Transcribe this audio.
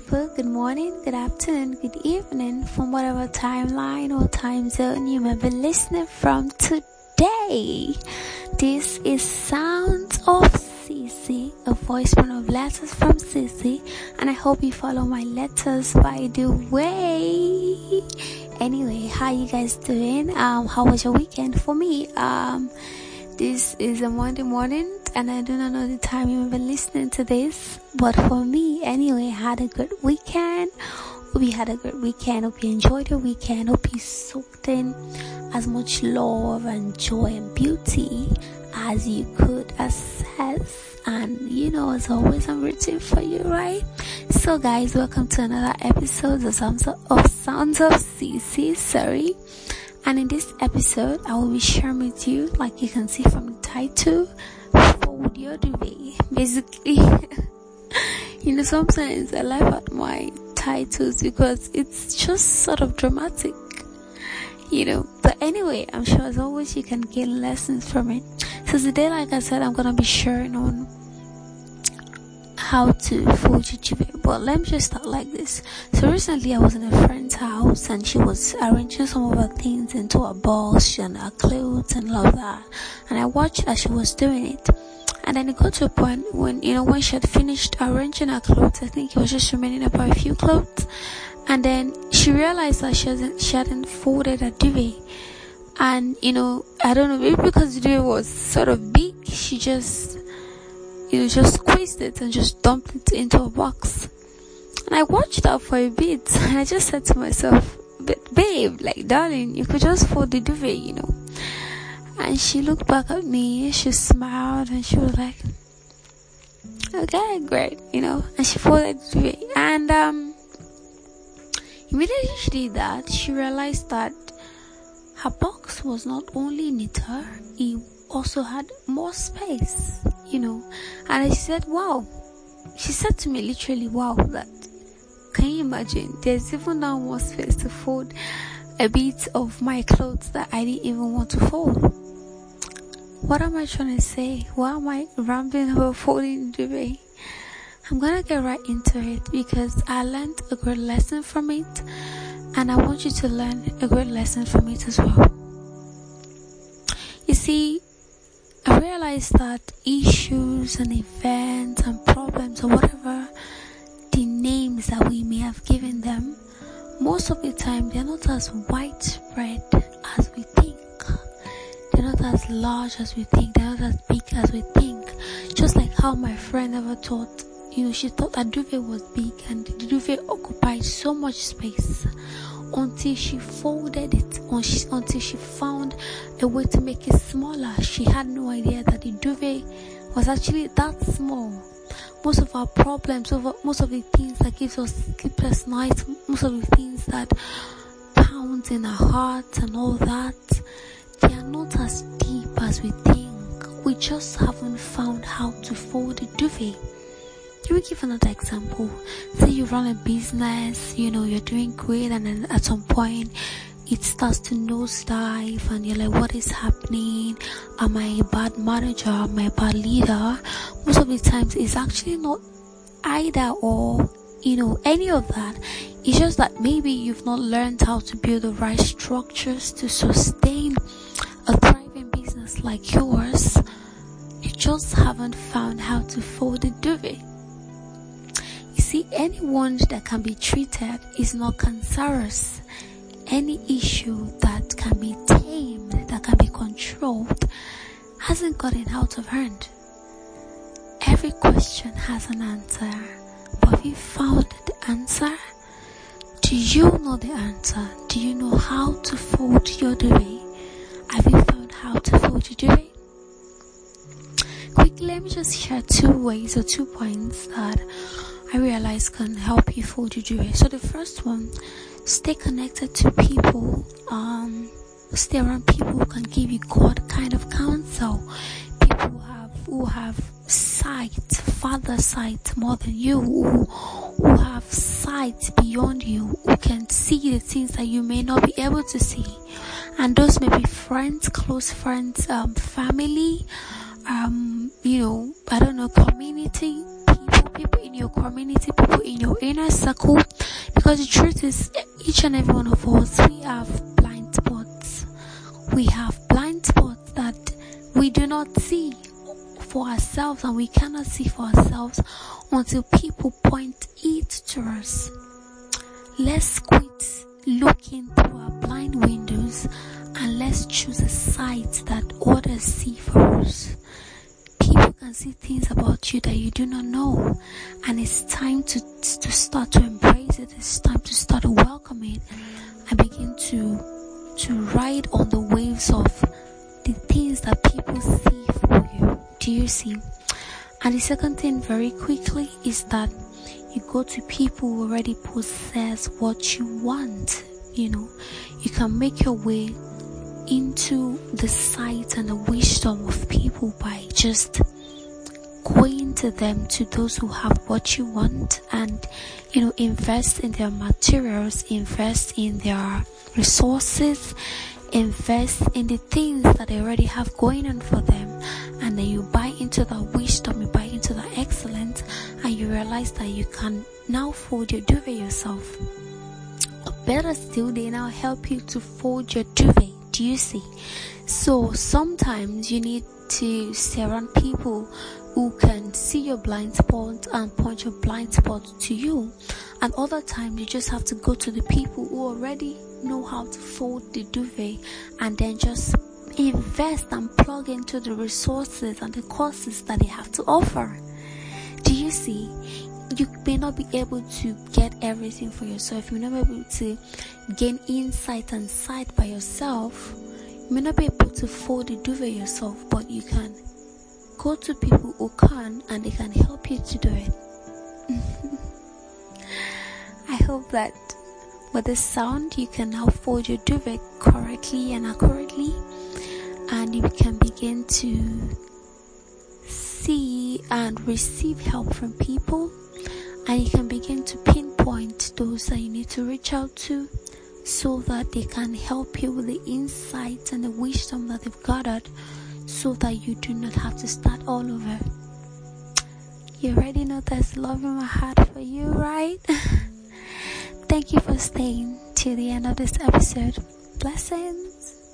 people. Good morning, good afternoon, good evening from whatever timeline or time zone you may be listening from today. This is Sounds of Cece, a voicemail of letters from Cece, and I hope you follow my letters by the way. Anyway, how you guys doing? Um, how was your weekend? For me, um, this is a Monday morning and I do not know the time you have been listening to this, but for me, anyway, had a good weekend. Hope you had a good weekend. Hope you enjoyed your weekend. Hope you soaked in as much love and joy and beauty as you could assess. And you know, as always, I'm rooting for you, right? So, guys, welcome to another episode of Sounds of, of Sounds of Cece. Sorry. And in this episode, I will be sharing with you, like you can see from the title, your duvet. Basically, you know, sometimes I laugh at my titles because it's just sort of dramatic, you know. But anyway, I'm sure as always you can gain lessons from it. So today, like I said, I'm gonna be sharing on how to your duvet. But let me just start like this. So recently I was in a friend's house and she was arranging some of her things into a box and her clothes and all that. And I watched as she was doing it. And then it got to a point when, you know, when she had finished arranging her clothes, I think it was just remaining about a few clothes. And then she realized that she hasn't, she hadn't folded her duvet. And, you know, I don't know, maybe because the duvet was sort of big, she just you know, just squeezed it and just dumped it into a box. And I watched that for a bit and I just said to myself, babe, like darling, you could just fold the duvet, you know. And she looked back at me, she smiled and she was like, okay, great, you know, and she folded the duvet. And, um, immediately she did that, she realized that her box was not only neater, it also had more space, you know. And she said, Wow. She said to me literally, Wow, that can you imagine? There's even now more space to fold a bit of my clothes that I didn't even want to fold. What am I trying to say? Why am I rambling about folding duvet? I'm gonna get right into it because I learned a great lesson from it and I want you to learn a great lesson from it as well. You see, I realized that issues and events and problems or whatever the names that we may have given them, most of the time they're not as widespread as we think. They're not as large as we think. They're not as big as we think. Just like how my friend ever thought, you know, she thought a duvet was big and the duvet occupied so much space until she folded it until she found a way to make it smaller. She had no idea that the duvet was actually that small. Most of our problems, most of the things that gives us sleepless nights, most of the things that pounds in our hearts and all that, are not as deep as we think. We just haven't found how to fold the duvet. Let me give another example. Say you run a business, you know, you're doing great, and then at some point it starts to nosedive, and you're like, What is happening? Am I a bad manager? Am I a bad leader? Most of the times, it's actually not either or, you know, any of that. It's just that maybe you've not learned how to build the right structures to sustain a thriving business like yours. You just haven't found how to fold the duvet You see, any wound that can be treated is not cancerous. Any issue that can be tamed, that can be controlled, hasn't gotten out of hand. Every question has an answer, but have you found the answer? Do you know the answer? Do you know how to fold your duvet? Have you found how to fold your duvet? Quickly, let me just share two ways or two points that I realize can help you fold your duvet. So the first one, stay connected to people. Um, stay around people who can give you God kind of counsel. People who have who have sight, father sight more than you, who, who sight beyond you, who can see the things that you may not be able to see. And those may be friends, close friends, um, family, um, you know, I don't know, community people, people in your community, people in your inner circle. Because the truth is, each and every one of us, we have blind spots. We have blind spots that we do not see for ourselves and we cannot see for ourselves until people point it to us. Let's quit looking through our blind windows and let's choose a sight that others see for us. People can see things about you that you do not know, and it's time to, to start to embrace it. It's time to start to welcome it and begin to to ride on the waves of the things that people see for you. Do you see? And the second thing, very quickly, is that you go to people who already possess what you want. You know, you can make your way into the sight and the wisdom of people by just going to them to those who have what you want and you know invest in their materials invest in their resources invest in the things that they already have going on for them and then you buy into that wisdom you buy into that excellence and you realize that you can now fold your duvet yourself. Or better still they now help you to fold your duvet. Do you see? So sometimes you need to surround people who can see your blind spot and point your blind spot to you. And other times you just have to go to the people who already know how to fold the duvet and then just invest and plug into the resources and the courses that they have to offer. Do you see? You may not be able to get everything for yourself. You may not be able to gain insight and sight by yourself. You may not be able to fold the duvet yourself, but you can go to people who can and they can help you to do it. I hope that with this sound you can now fold your duvet correctly and accurately and you can begin to see and receive help from people and you can begin to pinpoint those that you need to reach out to so that they can help you with the insights and the wisdom that they've gathered so that you do not have to start all over. You already know there's love in my heart for you, right? Thank you for staying till the end of this episode. Blessings.